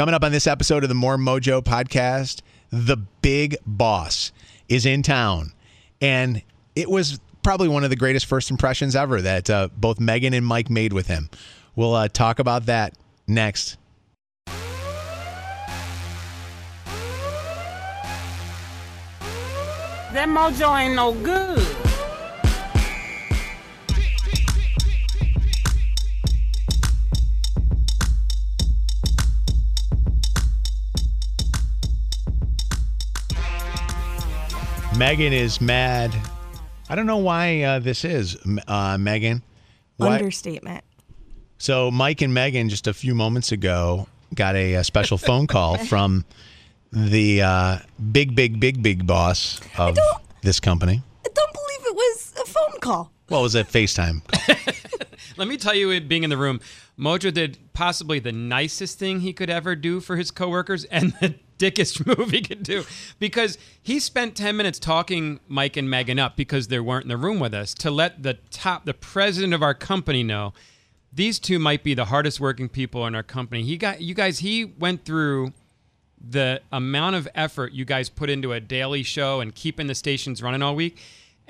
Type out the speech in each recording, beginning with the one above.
Coming up on this episode of the More Mojo podcast, the big boss is in town. And it was probably one of the greatest first impressions ever that uh, both Megan and Mike made with him. We'll uh, talk about that next. That mojo ain't no good. Megan is mad. I don't know why uh, this is, uh, Megan. Why- Understatement. So Mike and Megan just a few moments ago got a, a special phone call from the uh, big, big, big, big boss of this company. I don't believe it was a phone call. Well, it was a FaceTime. Let me tell you, it being in the room, Mojo did possibly the nicest thing he could ever do for his coworkers and the dickest move he could do because he spent 10 minutes talking Mike and Megan up because they weren't in the room with us to let the top, the president of our company know these two might be the hardest working people in our company. He got, you guys, he went through the amount of effort you guys put into a daily show and keeping the stations running all week.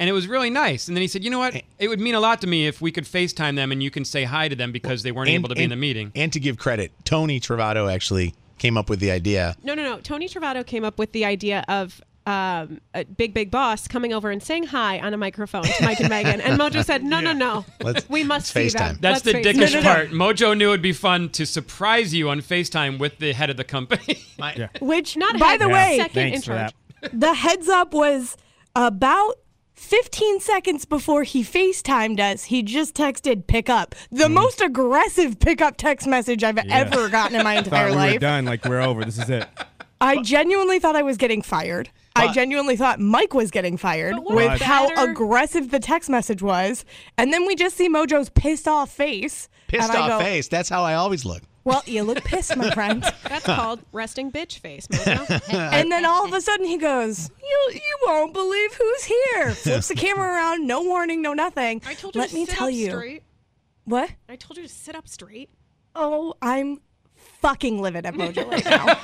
And it was really nice. And then he said, you know what? It would mean a lot to me if we could FaceTime them and you can say hi to them because they weren't And- able to be in the meeting. And to give credit, Tony Travato actually came up with the idea. No, no, no. Tony Travato came up with the idea of um, a big, big boss coming over and saying hi on a microphone to Mike and Megan. And Mojo said, no, no, no. Let's- we must let's see them. FaceTime. That's Let's the face- dickish No, no, no. part. Mojo knew it'd be fun to surprise you on FaceTime with the head of the company. Which, Not by head, the way, second in charge. the heads up was about 15 seconds before he FaceTimed us. He just texted pick up. The Mm. most aggressive pickup text message I've ever gotten in my Thought entire we were life. done. Like we're over. This is it. I genuinely thought I was getting fired. I genuinely thought Mike was getting fired with was how better- aggressive the text message was. And then we just see Mojo's pissed off face. Pissed off go, face. That's how I always look. Well, you look pissed, my friend. That's called resting bitch face, Mojo. and then all of a sudden he goes, "You you won't believe who's here." Flips the camera around, no warning, no nothing. I told you Let to me sit tell up you. straight. What? I told you to sit up straight. Oh, I'm fucking livid at Mojo right now.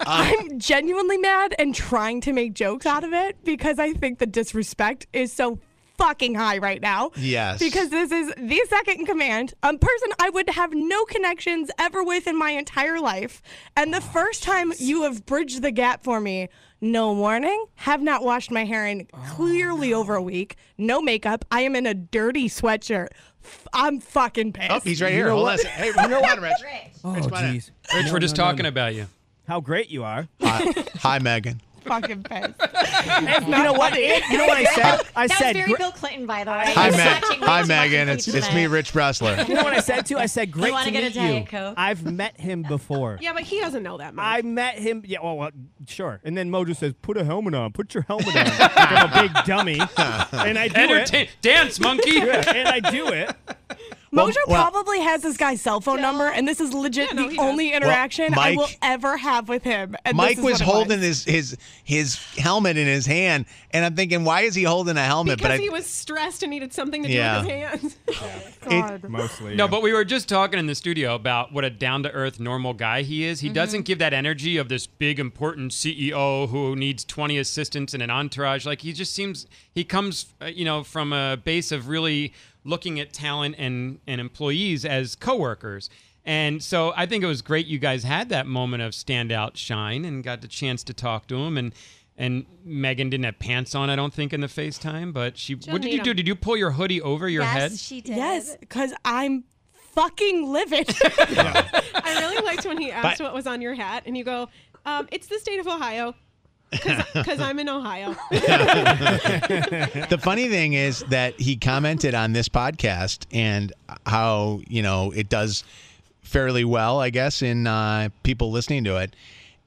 I'm genuinely mad and trying to make jokes out of it because I think the disrespect is so fucking high right now. Yes. Because this is the second in command, a person I would have no connections ever with in my entire life. And the oh, first time you have bridged the gap for me, no warning, have not washed my hair in oh, clearly over a week, no makeup. I am in a dirty sweatshirt. I'm fucking pissed. Oh, he's right You here. Hold on. Hey, you know what, Rich? Oh, come on jeez. Rich, No, we're just no, no, talking no. about you. How great you are. Hi, hi, Megan. Fucking pissed. You know what? You know what I said? I That said. was very gr- Bill Clinton, by the way. Hi, He's Meg. Hi, Megan. It's it's me. Rich Bressler. You know what I said too? I said, "Great wanna to get a meet Diet you." Coke? I've met him before. Yeah, but he doesn't know that much. I met him. Yeah, well, well, sure. And then Mojo says, "Put a helmet on. Put your helmet on." like I'm a big dummy, and I do Entertain, it. dance, monkey. Yeah, and I do it. Mojo well- probably has this guy's cell phone number, and this is legit Yeah, no, the he does. only interaction I Mike- will ever have with him. And Mike this is was what it holding his his his helmet in his hand, and I'm thinking, why is he holding a helmet? because but I, he was stressed and needed something to do with his hands. God. Mostly. No, yeah. but we were just talking in the studio about what a down to earth, normal guy he is. He Mm-hmm. doesn't give that energy of this big, important CEO who needs 20 assistants and an entourage. Like, he just seems, he comes, uh, you know, from a base of really looking at talent and, and employees as coworkers. And so I think it was great you guys had that moment of standout shine and got the chance to talk to him. And and Megan didn't have pants on, I don't think, in the FaceTime. But she, She'll what did need you do? 'em. Did you pull your hoodie over your yes, head? she did. Yes, because I'm fucking livid. I really liked when he asked But- what was on your hat, and you go, um, "It's the state of Ohio," because I'm in Ohio. the funny thing is that he commented on this podcast and how you know it does fairly well, I guess, in uh, people listening to it.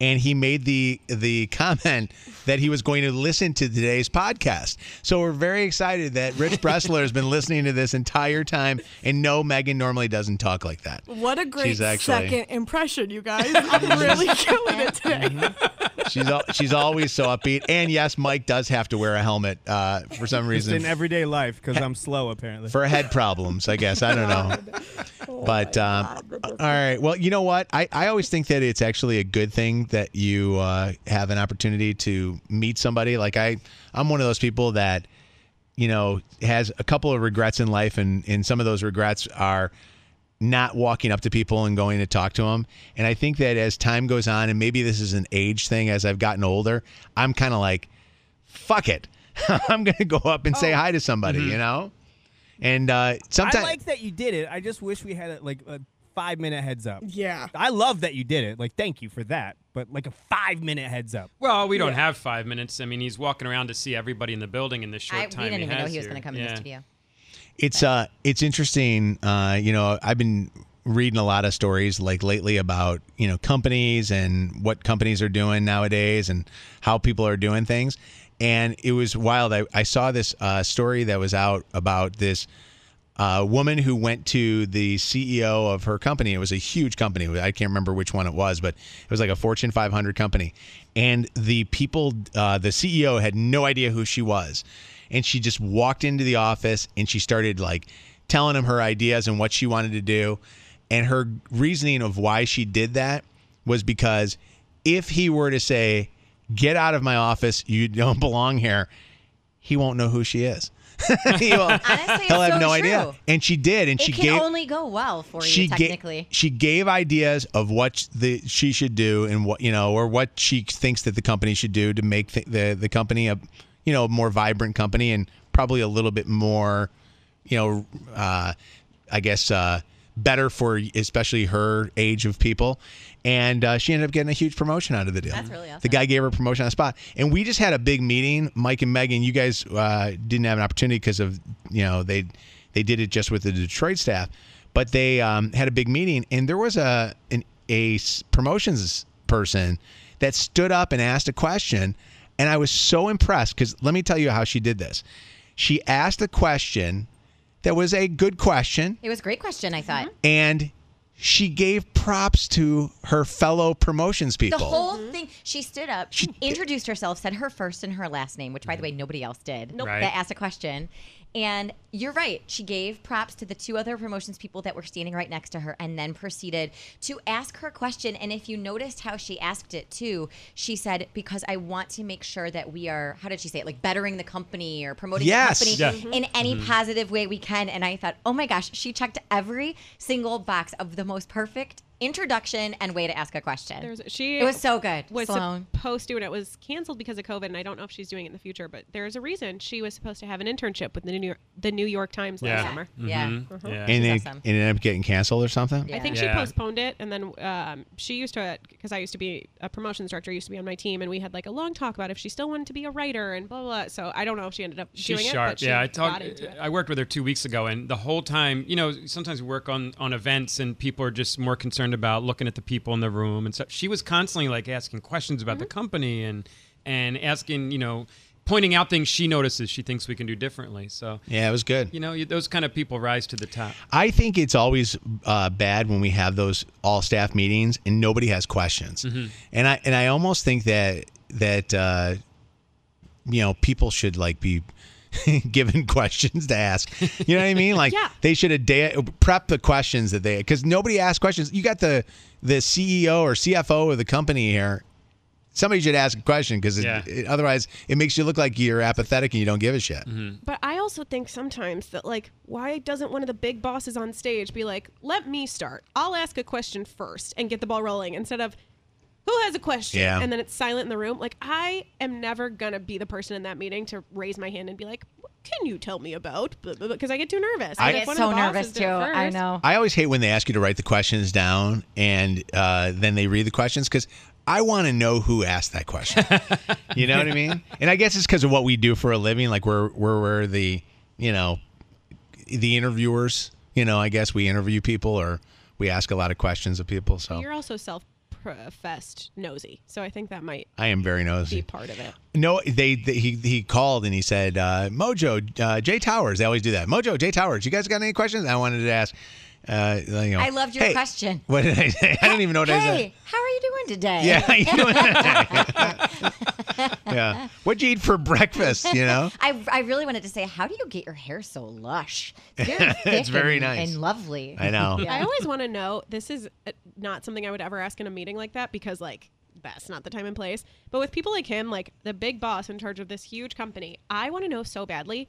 And he made the the comment that he was going to listen to today's podcast. So we're very excited that Rich Bressler has been listening to this entire time. And no, Megan normally doesn't talk like that. What a great She's actually- second impression, you guys. I'm really killing it today. She's al- she's always so upbeat. And yes, Mike does have to wear a helmet uh, for some Just reason. in everyday life because I'm slow apparently. for head problems, I guess. I don't know. but um, all right. Well, you know what? I, I always think that it's actually a good thing that you uh, have an opportunity to meet somebody. Like I, I'm one of those people that, you know, has a couple of regrets in life, and and some of those regrets are not walking up to people and going to talk to them. And I think that as time goes on, and maybe this is an age thing, as I've gotten older, I'm kind of like, fuck it. I'm going to go up and say hi to somebody, you know? And uh, sometimes. I like that you did it. I just wish we had a, like a five minute heads up. Yeah. I love that you did it. Like, thank you for that. But like a five minute heads up. Well, we don't Yeah. have five minutes. I mean, he's walking around to see everybody in the building in the short I, time we didn't he even know he was going to come in Yeah. the studio. It's uh it's interesting. Uh, you know, I've been reading a lot of stories like lately about, you know, companies and what companies are doing nowadays and how people are doing things. And it was wild. I, I saw this uh, story that was out about this uh, woman who went to the CEO of her company. It was a huge company. I can't remember which one it was, but it was like a Fortune 500 company. And the people, uh, the CEO had no idea who she was. And she just walked into the office and she started like telling him her ideas and what she wanted to do. And her reasoning of why she did that was because if he were to say, Get out of my office, you don't belong here, he won't know who she is. he will, Honestly, he'll have so no idea. And she did, and it she can gave only go well for she you, ga- technically. she gave ideas of what the she should do and what you know, or what she thinks that the company should do to make th- the the company a you know more vibrant company and probably a little bit more you know uh, I guess uh, better for especially her age of people. And uh, she ended up getting a huge promotion out of the deal. That's really awesome. The guy gave her a promotion on the spot. And we just had a big meeting. Mike and Megan, you guys uh, didn't have an opportunity because of you know they they did it just with the Detroit staff, but they um, had a big meeting, and there was a an, a promotions person that stood up and asked a question, and I was so impressed because let me tell you how she did this. She asked a question that was a good question, It was a great question, I thought. Mm-hmm. and she gave props to her fellow promotions people. The whole thing, she stood up, she introduced herself, said her first and her last name, which, by the way, nobody else did. Nope. Right. That asked a question. And you're right. She gave props to the two other promotions people that were standing right next to her and then proceeded to ask her question. And if you noticed how she asked it too, she said, Because I want to make sure that we are, how did she say it? Like bettering the company or promoting Yes. the Yeah. company in any Mm-hmm. positive way we can. And I thought, oh my gosh, she checked every single box of the most perfect introduction and way to ask a question. There's, she it was so good. was Sloan. supposed to, and it was canceled because of COVID. And I don't know if she's doing it in the future, but there's a reason she was supposed to have an internship with the New York, the New York Times last Yeah. summer. Yeah. Mhm. Uh-huh. Yeah. and it, awesome. ended up getting canceled or something. Yeah. I think Yeah. she postponed it, and then um, she used to, because I used to be a promotions director, used to be on my team, and we had like a long talk about if she still wanted to be a writer and blah blah. blah. So I don't know if she ended up She's doing sharp. it, but she yeah, I talked. into it. I worked with her two weeks ago, and the whole time, you know, sometimes we work on on events, and people are just more concerned about looking at the people in the room and stuff. She was constantly like asking questions about Mm-hmm. the company and and asking, you know, pointing out things she notices she thinks we can do differently. So Yeah, it was good. you know, you, those kind of people rise to the top. I think it's always uh, bad when we have those all staff meetings and nobody has questions. Mm-hmm. And I and I almost think that that uh, you know people should like be given questions to ask. You know what I mean? Like Yeah. they should have da- prep the questions that they because nobody asked questions. You got the the CEO or CFO of the company here. Somebody should ask a question because Yeah. otherwise it makes you look like you're apathetic and you don't give a shit. Mm-hmm. But I also think sometimes that like, why doesn't one of the big bosses on stage be like, "Let me start. I'll ask a question first and get the ball rolling," instead of who has a question Yeah. and then it's silent in the room. Like I am never gonna be the person in that meeting to raise my hand and be like, "What can you tell me about?" Because I get too nervous. I And get so nervous too. it I know. I always hate when they ask you to write the questions down and uh, then they read the questions because I want to know who asked that question. you know what I mean? And I guess it's because of what we do for a living. Like we're we're, we're the you know the interviewers. You know, I guess we interview people or we ask a lot of questions of people. So You're also self-professed nosy, so I think that might I am very nosy. be part of it. No, they, they he he called and he said, uh, "Mojo, uh, Jay Towers." They always do that. Mojo, Jay Towers. You guys got any questions? I wanted to ask. Uh, you know, I loved your hey, question. What did I say? I don't even know what I said. Hey, how are you doing today? Yeah, how you doing yeah. What'd you eat for breakfast? You know. I, I really wanted to say, how do you get your hair so lush? It's very, It's very and, nice. and lovely. I know. I always want to know. This is uh, not something I would ever ask in a meeting like that because, like, that's not the time and place. But with people like him, like the big boss in charge of this huge company, I want to know so badly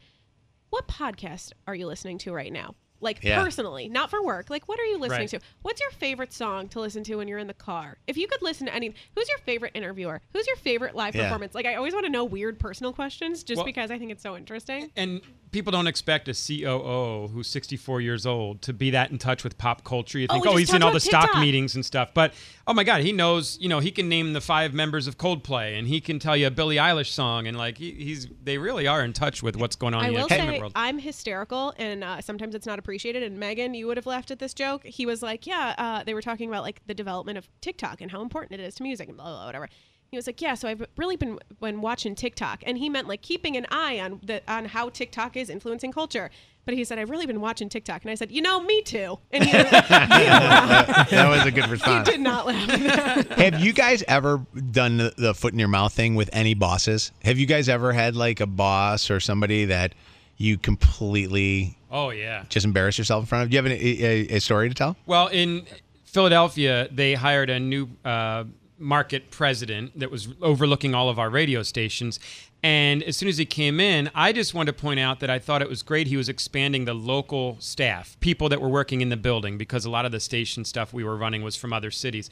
what podcast are you listening to right now? Like Yeah. personally, not for work. Like, what are you listening Right. to? What's your favorite song to listen to when you're in the car? If you could listen to any, who's your favorite interviewer? Who's your favorite live Yeah. performance? Like, I always want to know weird personal questions just Well- because I think it's so interesting. And people don't expect a COO who's 64 years old to be that in touch with pop culture. You Oh, think, we oh, he's in all the about stock meetings and stuff. But oh my God, he knows. You know, he can name the five members of Coldplay, and he can tell you a Billie Eilish song, and like he, he's, they really are in touch with what's going on I in the entertainment say world. I'm hysterical, and uh, sometimes it's not appreciated. And Megan, you would have laughed at this joke. He was like, "Yeah," uh, they were talking about like the development of TikTok and how important it is to music and blah blah, blah whatever. He was like, "Yeah, so I've really been when watching TikTok," and he meant like keeping an eye on the on how TikTok is influencing culture. But he said, "I've really been watching TikTok," and I said, "You know, me too." And he, was like, that was a good he response. did not laugh. At that. Have you guys ever done the, the foot in your mouth thing with any bosses? Have you guys ever had like a boss or somebody that you completely oh yeah. just embarrass yourself in front of? Do you have an, a, a story to tell? Well, in Philadelphia, they hired a new uh, market president that was overlooking all of our radio stations. And as soon as he came in, I just wanted to point out that I thought it was great he was expanding the local staff, people that were working in the building, because a lot of the station stuff we were running was from other cities.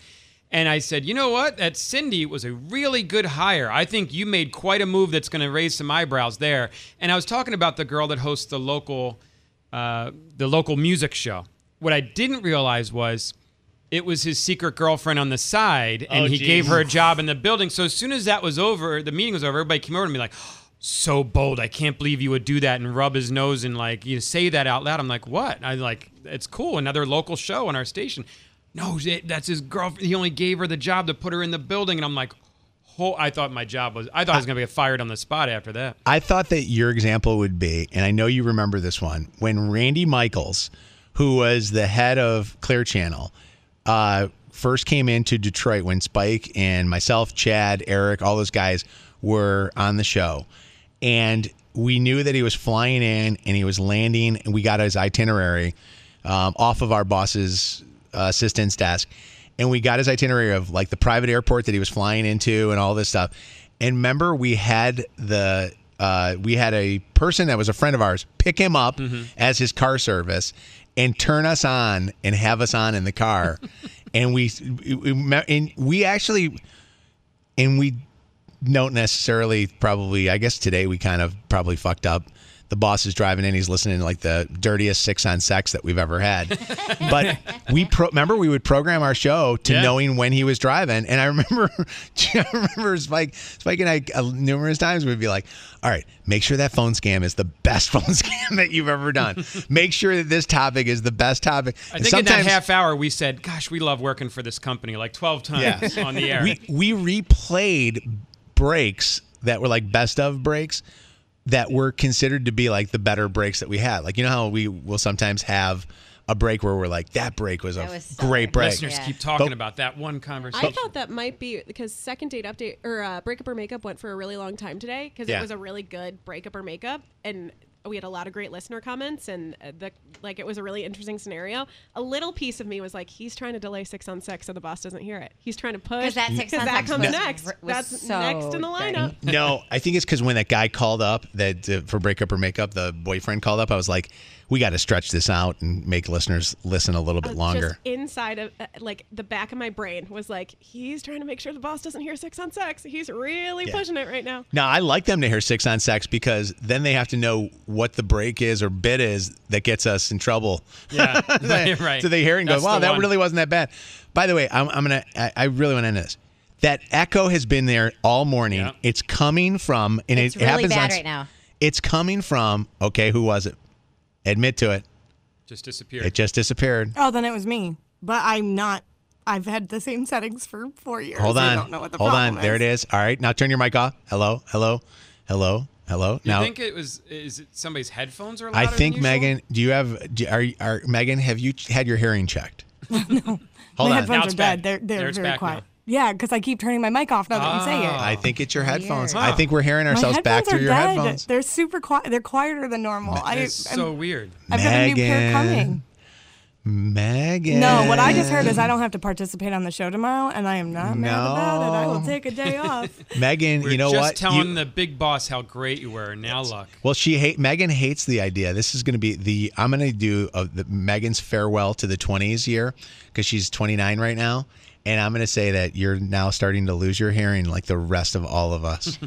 And I said, you know what? That Cindy was a really good hire. I think you made quite a move that's going to raise some eyebrows there. And I was talking about the girl that hosts the local, uh, the local music show. What I didn't realize was it was his secret girlfriend on the side, and Oh, he geez. gave her a job in the building. So as soon as that was over, the meeting was over. Everybody came over to me like, "So bold! I can't believe you would do that and rub his nose and like you know, say that out loud." I'm like, "What?" I like, "It's cool. Another local show on our station." No, it- that's his girlfriend. He only gave her the job to put her in the building, and I'm like, "Oh!" I thought my job was. I thought I was gonna get fired on the spot after that. I thought that your example would be, and I know you remember this one, when Randy Michaels, who was the head of Clear Channel, uh, first came into Detroit when Spike and myself, Chad, Eric, all those guys were on the show. And we knew that he was flying in and he was landing, and we got his itinerary um, off of our boss's uh, assistant's desk. And we got his itinerary of like the private airport that he was flying into and all this stuff. And remember, we had the uh, we had a person that was a friend of ours pick him up as his car service and turn us on and have us on in the car. and we, we and we actually and we don't necessarily probably I guess today we kind of probably fucked up. The boss is driving in, he's listening to like the dirtiest six on sex that we've ever had. but we pro- remember we would program our show to Yeah. knowing when he was driving. And I remember I remember Spike Spike and I uh, numerous times we'd be like, all right, make sure that phone scam is the best phone scam that you've ever done. make sure that this topic is the best topic. I And think in that half hour we said, "Gosh, we love working for this company," like 12 times on the air. We we replayed breaks that were like best of breaks that were considered to be like the better breaks that we had. Like you know how we will sometimes have a break where we're like that break was a was great break. Listeners keep talking But- about that one conversation. I thought that might be because second date update or uh, breakup or makeup went for a really long time today because Yeah. it was a really good breakup or makeup and we had a lot of great listener comments and uh, the like it was a really interesting scenario. A little piece of me was like, he's trying to delay six on six so the boss doesn't hear it. He's trying to push 'Cause that Six because on that Six comes was- next. was That's so next in the dirty. lineup. no, I think it's because when that guy called up that uh, for breakup or makeup, the boyfriend called up. I was like, we got to stretch this out and make listeners listen a little bit longer. Just inside of uh, like the back of my brain was like, he's trying to make sure the boss doesn't hear six on sex. He's really Yeah. pushing it right now. Now, I like them to hear six on sex because then they have to know what the break is or bit is that gets us in trouble. Yeah, They- right. So they hear it and That's go, wow, that one. really wasn't that bad. By the way, I'm, I'm going to, I really want to end this. That echo has been there all morning. Yeah. It's coming from, and It's it really happens bad on- right now. It's coming from, okay, who was it? Admit to it. just disappeared. It just disappeared. Oh, then it was me. but I'm not. I've had the same settings for four years. Hold I on. don't know what the Hold on. problem There it is. All right. Now turn your mic off. Hello. Hello. Hello. Hello. You now think it was? Is it somebody's headphones are louder I think usual? Megan, do you have do, are are Megan, have you had your hearing checked? no. Hold my on. headphones Now are it's dead. back. They're they're There, very quiet. now. Yeah, because I keep turning my mic off now that you say it. Ah. I think it's your headphones. Huh. I think we're hearing ourselves back through your dead. headphones. They're super quiet. They're quieter than normal. I, It's I'm- so weird. I've got a new pair coming. Megan. No, what I just heard is I don't have to participate on the show tomorrow, and I am not mad about it. I will take a day off. Megan, We're you know just what? telling You- the big boss how great you were. Now look. well, she hate Megan hates the idea. This is going to be the I'm going to do uh, the Megan's farewell to the 20s year because she's 29 right now, and I'm going to say that you're now starting to lose your hearing like the rest of all of us,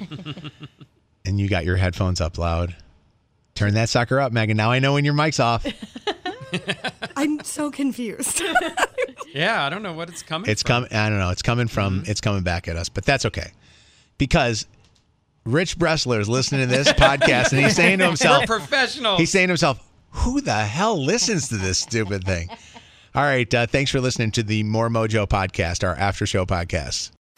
and you got your headphones up loud. Turn that sucker up, Megan. Now I know when your mic's off. I'm so confused. Yeah, I don't know what it's coming. It's coming. I don't know. It's coming from. Mm-hmm. It's coming back at us, but that's okay, because Rich Bressler is listening to this podcast and he's saying to himself, We're professionals. He's saying to himself, "Who the hell listens to this stupid thing?" All right. Uh, thanks for listening to the More Mojo podcast, our after show podcast.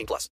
18 plus.